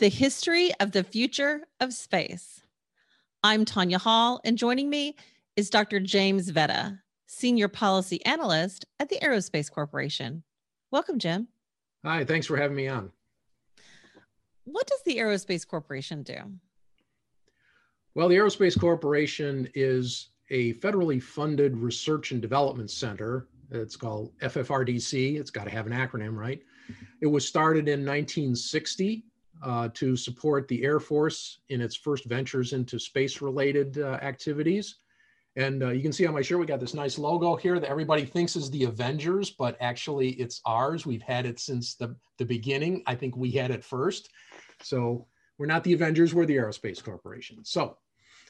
The History of the Future of Space. I'm Tanya Hall, and joining me is Dr. James Vedda, Senior Policy Analyst at the Aerospace Corporation. Welcome, Jim. Hi, thanks for having me on. What does the Aerospace Corporation do? Well, the Aerospace Corporation is a federally funded research and development center. It's called FFRDC. It's got to have an acronym, right? It was started in 1960 uh, to support the Air Force in its first ventures into space related uh, activities. And uh, you can see on my shirt, we got this nice logo here that everybody thinks is the Avengers, but actually it's ours. We've had it since the, the beginning. I think we had it first. So we're not the Avengers, we're the Aerospace Corporation. So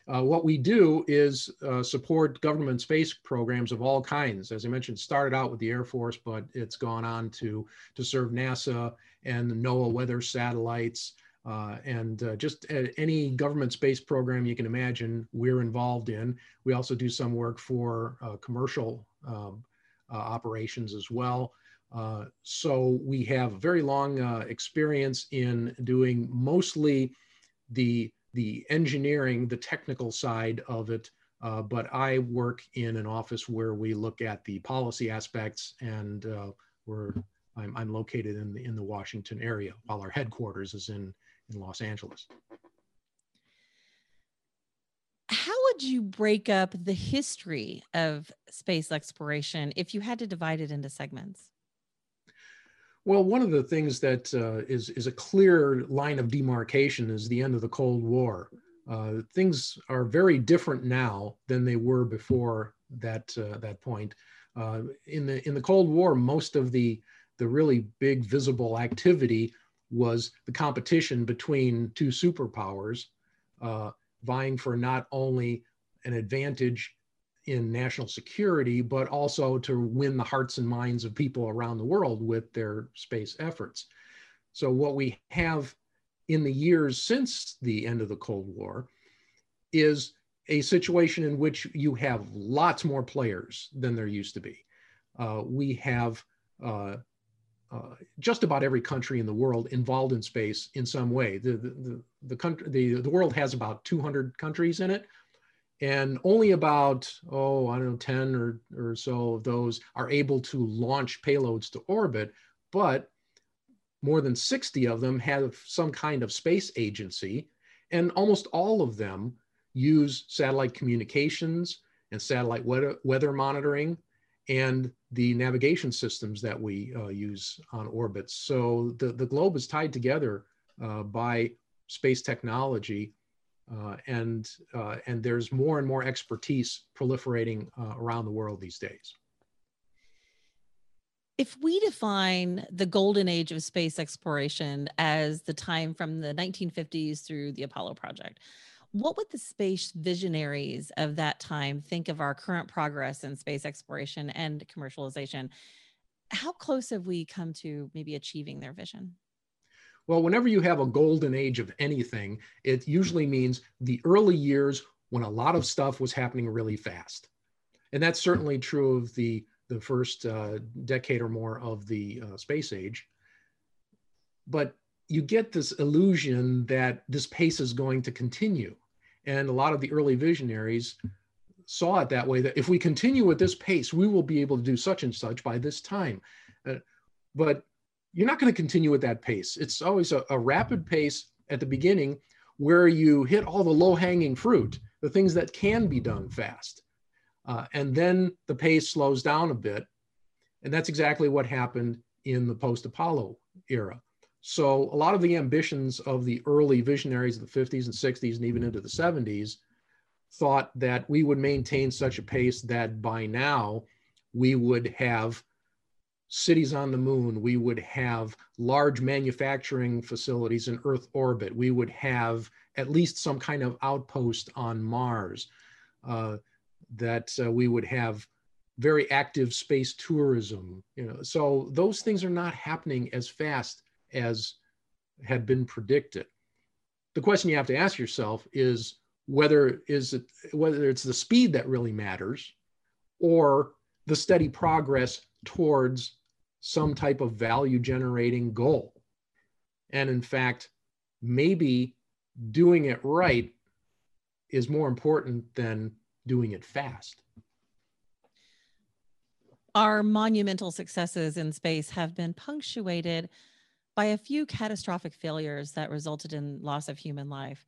uh, what we do is uh, support government space programs of all kinds. As I mentioned, started out with the Air Force, but it's gone on to, to serve NASA and the NOAA weather satellites, uh, and uh, just any government space program you can imagine, we're involved in. We also do some work for uh, commercial um, uh, operations as well. Uh, so we have very long uh, experience in doing mostly the the engineering, the technical side of it. Uh, but I work in an office where we look at the policy aspects, and uh, we're I'm, I'm, located in the in the Washington area, while our headquarters is in in Los Angeles. How would you break up the history of space exploration if you had to divide it into segments? Well, one of the things that uh, is is a clear line of demarcation is the end of the Cold War. Uh, things are very different now than they were before that uh, that point. Uh, in the in the Cold War, most of the the really big visible activity was the competition between two superpowers, uh, vying for not only an advantage in national security, but also to win the hearts and minds of people around the world with their space efforts. So, what we have in the years since the end of the Cold War is a situation in which you have lots more players than there used to be. Uh, we have uh, uh, just about every country in the world involved in space in some way. The, the, the, the, country, the, the world has about 200 countries in it and only about oh i don't know 10 or, or so of those are able to launch payloads to orbit but more than 60 of them have some kind of space agency and almost all of them use satellite communications and satellite weather, weather monitoring and the navigation systems that we uh, use on orbit. So the, the globe is tied together uh, by space technology uh, and, uh, and there's more and more expertise proliferating uh, around the world these days. If we define the golden age of space exploration as the time from the 1950s through the Apollo project, what would the space visionaries of that time think of our current progress in space exploration and commercialization? How close have we come to maybe achieving their vision? Well, whenever you have a golden age of anything, it usually means the early years when a lot of stuff was happening really fast. And that's certainly true of the, the first uh, decade or more of the uh, space age. But you get this illusion that this pace is going to continue. And a lot of the early visionaries saw it that way that if we continue at this pace, we will be able to do such and such by this time. Uh, but you're not going to continue at that pace. It's always a, a rapid pace at the beginning where you hit all the low hanging fruit, the things that can be done fast. Uh, and then the pace slows down a bit. And that's exactly what happened in the post Apollo era. So a lot of the ambitions of the early visionaries of the 50s and 60s and even into the 70s thought that we would maintain such a pace that by now we would have cities on the moon. We would have large manufacturing facilities in Earth orbit. We would have at least some kind of outpost on Mars. Uh, that uh, we would have very active space tourism. You know, so those things are not happening as fast as had been predicted. The question you have to ask yourself is whether is it whether it's the speed that really matters or the steady progress towards some type of value generating goal. And in fact, maybe doing it right is more important than doing it fast. Our monumental successes in space have been punctuated by a few catastrophic failures that resulted in loss of human life.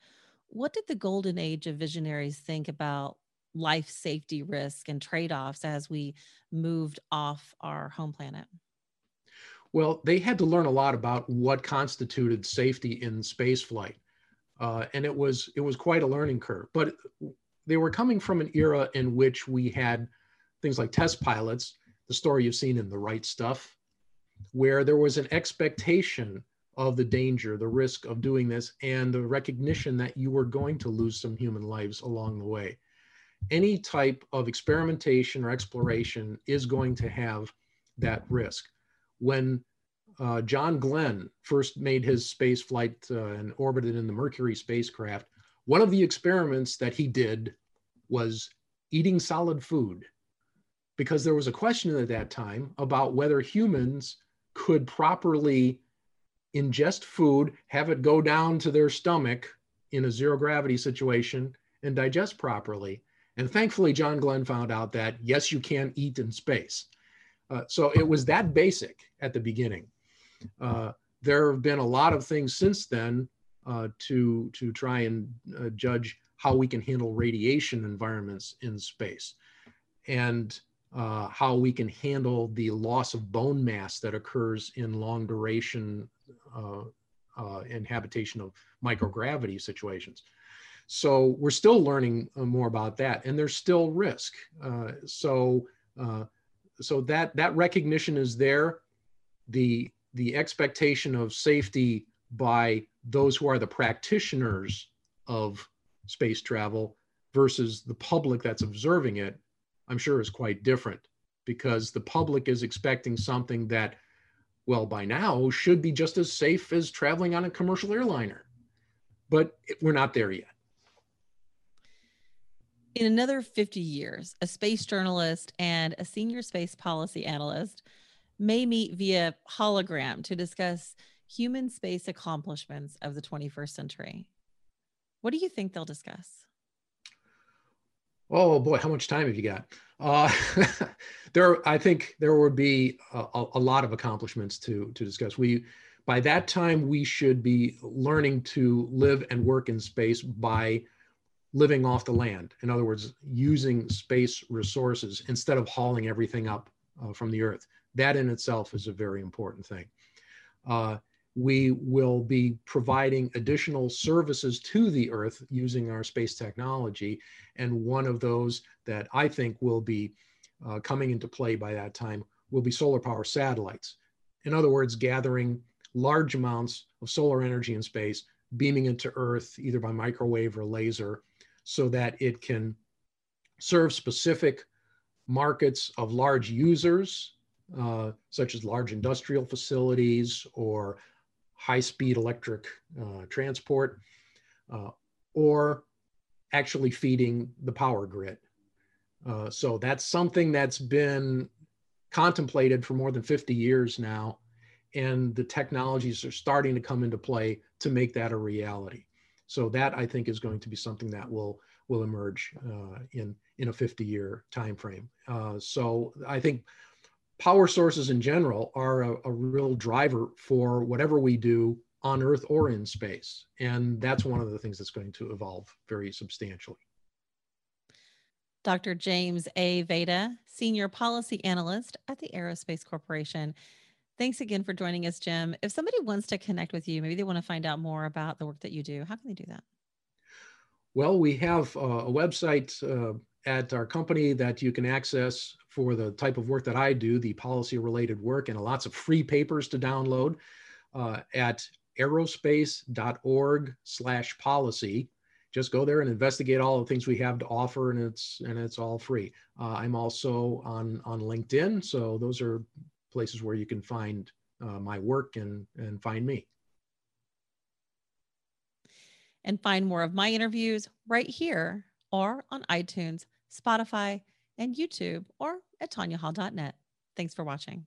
What did the golden age of visionaries think about life safety risk and trade offs as we moved off our home planet? Well, they had to learn a lot about what constituted safety in space flight. Uh, and it was it was quite a learning curve. But they were coming from an era in which we had things like test pilots, the story you've seen in The Right Stuff, where there was an expectation of the danger, the risk of doing this, and the recognition that you were going to lose some human lives along the way. Any type of experimentation or exploration is going to have that risk. When uh, John Glenn first made his space flight uh, and orbited in the Mercury spacecraft, one of the experiments that he did was eating solid food because there was a question at that time about whether humans could properly ingest food, have it go down to their stomach in a zero gravity situation, and digest properly. And thankfully, John Glenn found out that yes, you can eat in space. Uh, so it was that basic at the beginning. Uh, there have been a lot of things since then uh, to, to try and uh, judge how we can handle radiation environments in space and uh, how we can handle the loss of bone mass that occurs in long duration uh, inhabitation of microgravity situations. So we're still learning more about that, and there's still risk. so so that that recognition is there. The the expectation of safety by those who are the practitioners of space travel versus the public that's observing it, I'm sure is quite different because the public is expecting something that, well, by now should be just as safe as traveling on a commercial airliner. But we're not there yet. In another 50 years, a space journalist and a senior space policy analyst may meet via hologram to discuss human space accomplishments of the 21st century. What do you think they'll discuss? Oh boy, how much time have you got? Uh, there, I think there would be a, a, lot of accomplishments to to discuss. We, by that time, we should be learning to live and work in space by living off the land. In other words, using space resources instead of hauling everything up uh, from the Earth. That in itself is a very important thing. Uh, we will be providing additional services to the Earth using our space technology. And one of those that I think will be uh, coming into play by that time will be solar power satellites. In other words, gathering large amounts of solar energy in space, beaming into Earth either by microwave or laser, so that it can serve specific markets of large users, uh, such as large industrial facilities or high-speed electric uh, transport, uh, or actually feeding the power grid. Uh, so that's something that's been contemplated for more than 50 years now, and the technologies are starting to come into play to make that a reality. So that I think is going to be something that will will emerge uh, in in a 50 year time frame. Uh, so I think power sources in general are a, a, real driver for whatever we do on Earth or in space. And that's one of the things that's going to evolve very substantially. Dr. James A. Vedda, Senior Policy Analyst at the Aerospace Corporation. Thanks again for joining us, Jim. If somebody wants to connect with you, maybe they want to find out more about the work that you do, how can they do that? Well, we have uh, a website uh, at our company that you can access for the type of work that I do, the policy related work, and lots of free papers to download uh, at aerospace.org slash policy. Just go there and investigate all the things we have to offer, and it's and it's all free. Uh, I'm also on on LinkedIn, so those are places where you can find uh, my work and and find me. And find more of my interviews right here or on iTunes, Spotify, and YouTube or at tanyahall.net. Thanks for watching.